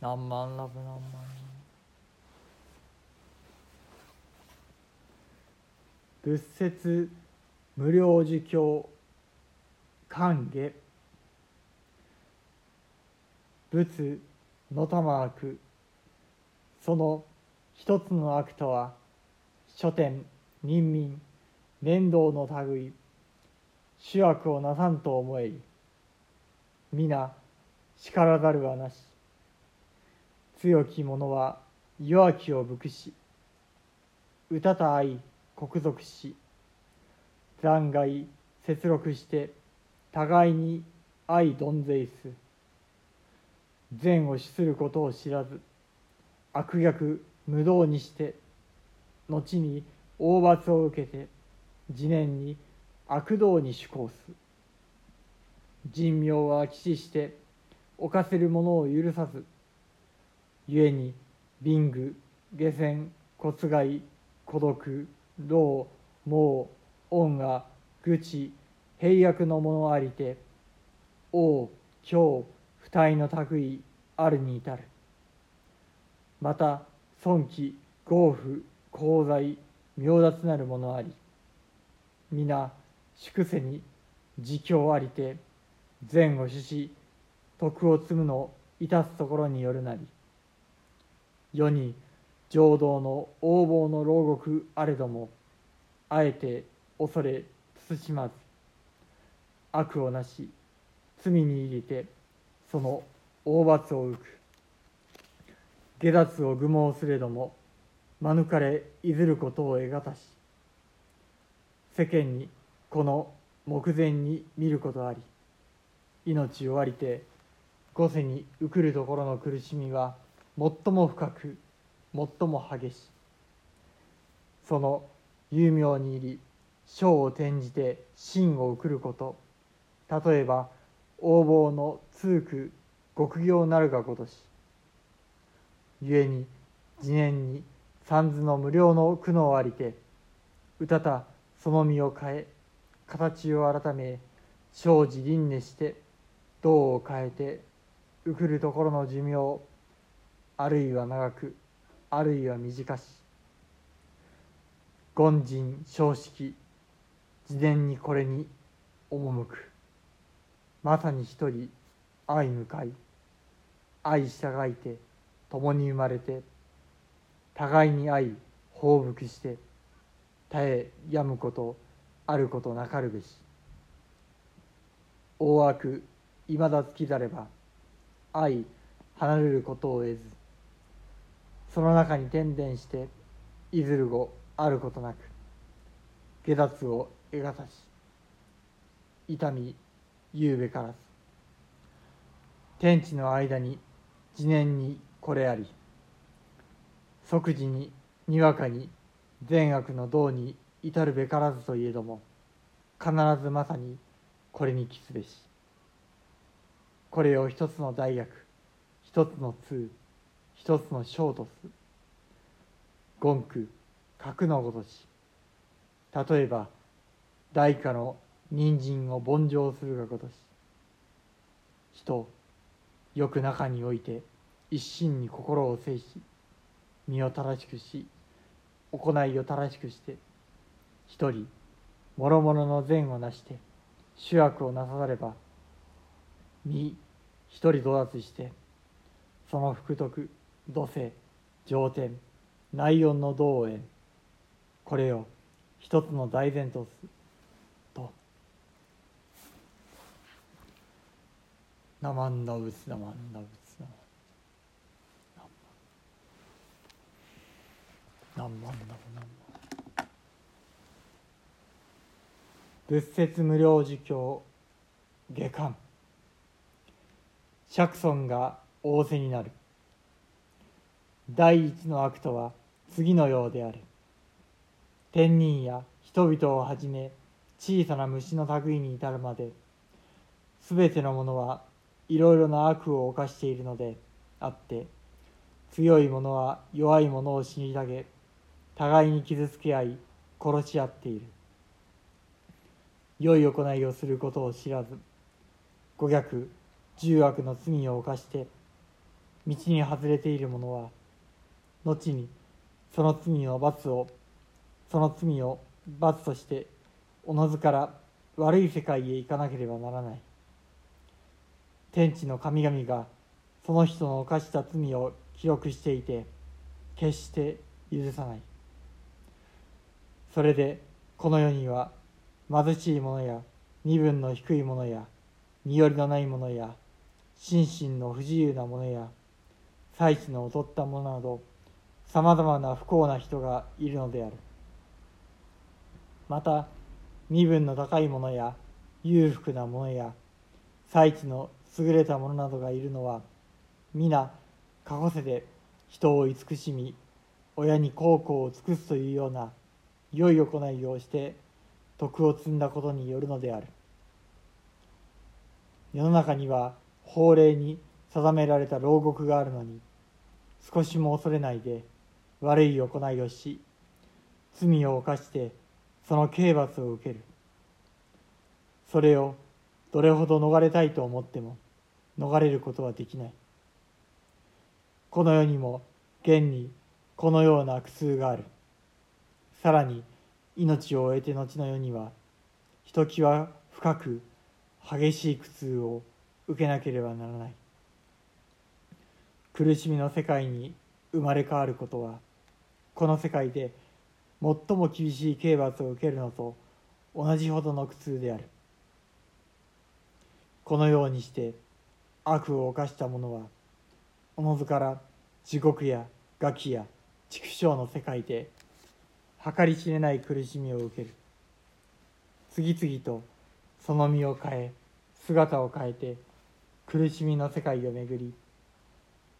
何万ラブ何万仏説無料儒教歓迎仏の玉悪その一つの悪とは書店人民面倒の類主悪をなさんと思えり皆叱らざるはなし強き者は弱きを伏し歌た愛国賊し残骸接録して互いに愛どんぜいす。善を死することを知らず悪逆無道にして後に大罰を受けて次年に悪道に主行す。人命は起死して犯せる者を許さず故に貧具下船骨骸孤独老猛恩が愚痴平約のものありて王今日不体の類あるに至る。また尊貴豪夫功罪妙奪なるものあり皆粛せに自供ありて善を主し徳を積むの致すところによるなり。世に浄土の横暴の牢獄あれどもあえて恐れ慎まず悪をなし罪に入れてその大罰を受く。下脱を愚問すれども免れいずることを得がたし世間にこの目前に見ることあり命をありて五世に受くるところの苦しみは最も深く最も激しい。その有名に入り章を転じて真を受くること。例えば横暴の通句極行なるがごとし。故に次年に三途の無料の苦悩ありて歌たその身を変え形を改め生じ輪廻して道を変えて受くるところの寿命あるいは長くあるいは短し権人正式事前にこれに赴く。まさに一人愛向かい愛従いて共に生まれて互いに愛報復して耐えやむことあることなかるべし。大悪いまだ尽きざれば愛離れることを得ずその中に転々していずる後あることなく下脱を得がたし痛みゆうべからず。天地の間に次年にこれあり即時ににわかに善悪の道に至るべからずといえども必ずまさにこれに帰すべし。これを一つの大学一つの通一つの章とす言句格のごとし。例えば大家の人参を凡情するがごとし。人よく中において一心に心を制し身を正しくし行いを正しくして一人諸々の善をなして主悪をなさざれば身一人土脱してその福徳土星上天内音の道をこれを一つの大前とすと「なまんだうつなまんだうつなまん」何万だろ何万仏。説無料儒教下巻。釈尊が仰せになる。第一の悪とは次のようである。天人や人々をはじめ小さな虫の類に至るまですべてのものはいろいろな悪を犯しているのであって強い者は弱い者を死に上げ互いに傷つけ合い殺し合っている。良い行いをすることを知らず五逆十悪の罪を犯して道に外れている者は後にその罪の罰をその罪を罰としておのずから悪い世界へ行かなければならない。天地の神々がその人の犯した罪を記録していて決して許さない。それでこの世には貧しい者や身分の低い者や身寄りのない者や心身の不自由な者や妻子の劣った者などさまざまな不幸な人がいるのである。また身分の高い者や裕福な者や妻地の優れた者などがいるのは皆過去世で人を慈しみ親に孝行を尽くすというような良い行いをして徳を積んだことによるのである。世の中には法令に定められた牢獄があるのに少しも恐れないで悪い行いをし罪を犯してその刑罰を受ける。それをどれほど逃れたいと思っても逃れることはできない。この世にも現にこのような苦痛がある。さらに命を終えて後の世にはひときわ深く激しい苦痛を受けなければならない。苦しみの世界に生まれ変わることはこの世界で最も厳しい刑罰を受けるのと同じほどの苦痛である。このようにして悪を犯した者はおのずから地獄や餓鬼や畜生の世界で計り知れない苦しみを受ける。次々とその身を変え姿を変えて苦しみの世界をめぐり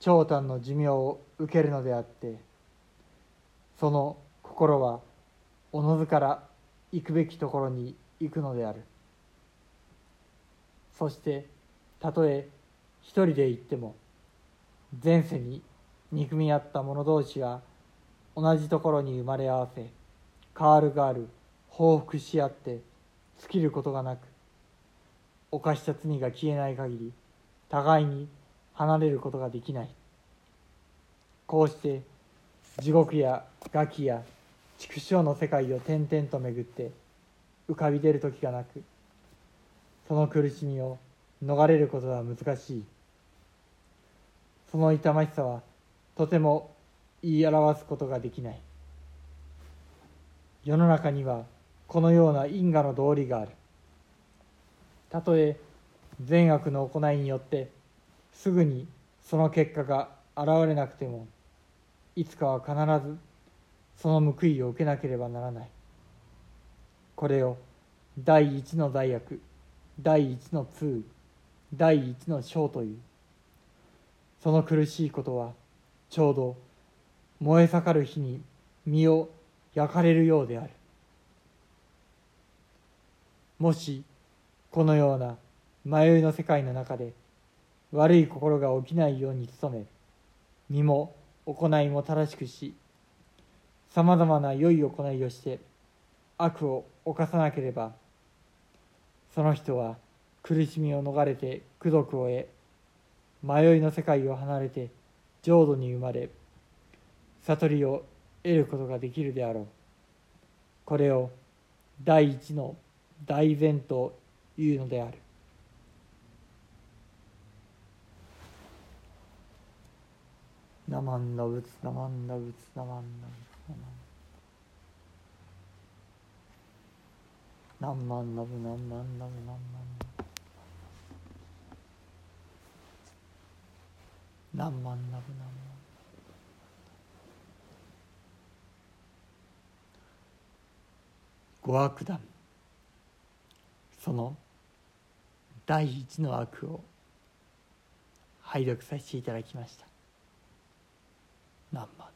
長短の寿命を受けるのであってその心はおのずから行くべきところに行くのである。そしてたとえ一人で行っても前世に憎み合った者同士が同じところに生まれ合わせ変わるがある報復し合って尽きることがなく犯した罪が消えない限り互いに離れることができない。こうして地獄や餓鬼や畜生の世界を転々と巡って浮かび出る時がなくその苦しみを逃れることは難しい。その痛ましさはとても言い表すことができない。世の中にはこのような因果の道理がある。たとえ善悪の行いによってすぐにその結果が現れなくてもいつかは必ずその報いを受けなければならない。これを第一の罪悪第一の痛第一の章という。その苦しいことはちょうど燃え盛る火に身を焼かれるようである。もしこのような迷いの世界の中で悪い心が起きないように努め身も行いも正しくしさまざまな良い行いをして悪を犯さなければその人は苦しみを逃れて功徳を得迷いの世界を離れて浄土に生まれ悟りを得ることができるであろう。これを第一の大善というのである。ナマンダブツナマンダブツナマンダブツナマンナンマンナブナンマンナブナンマンナンマンナブナンマン五悪団その第一の悪を拝読させていただきました。何万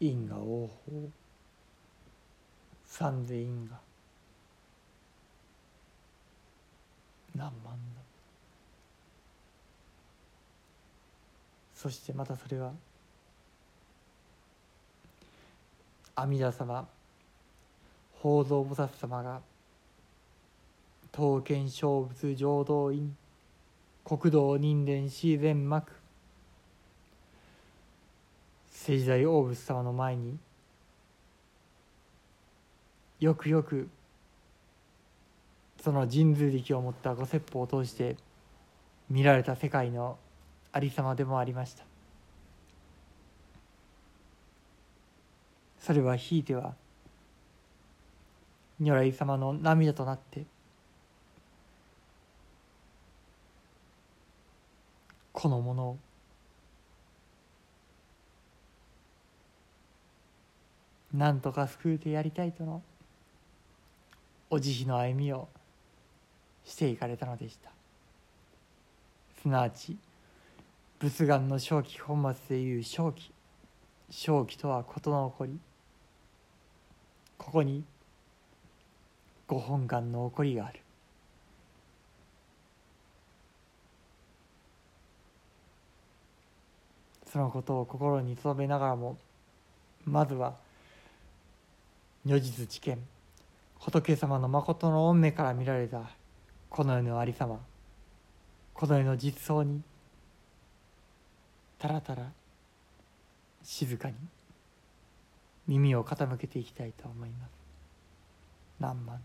因果応報三世因果何万だそしてまたそれは阿弥陀様法蔵菩薩様が刀剣小仏浄土院。国道人伝自然幕。聖時代大仏様の前によくよくその神通力を持ったご説法を通して見られた世界のありさまでもありました。それはひいては如来様の涙となってこのもの。をなんとか救うてやりたいとのお慈悲の歩みをしていかれたのでした。すなわち仏願の正気本末でいう正気。正気とは事の起こり。ここにご本願の起こりがある。そのことを心に留めながらもまずは如実知見仏様の誠の御目から見られたこの世のありさまこの世の実相にたらたら静かに耳を傾けていきたいと思います。何万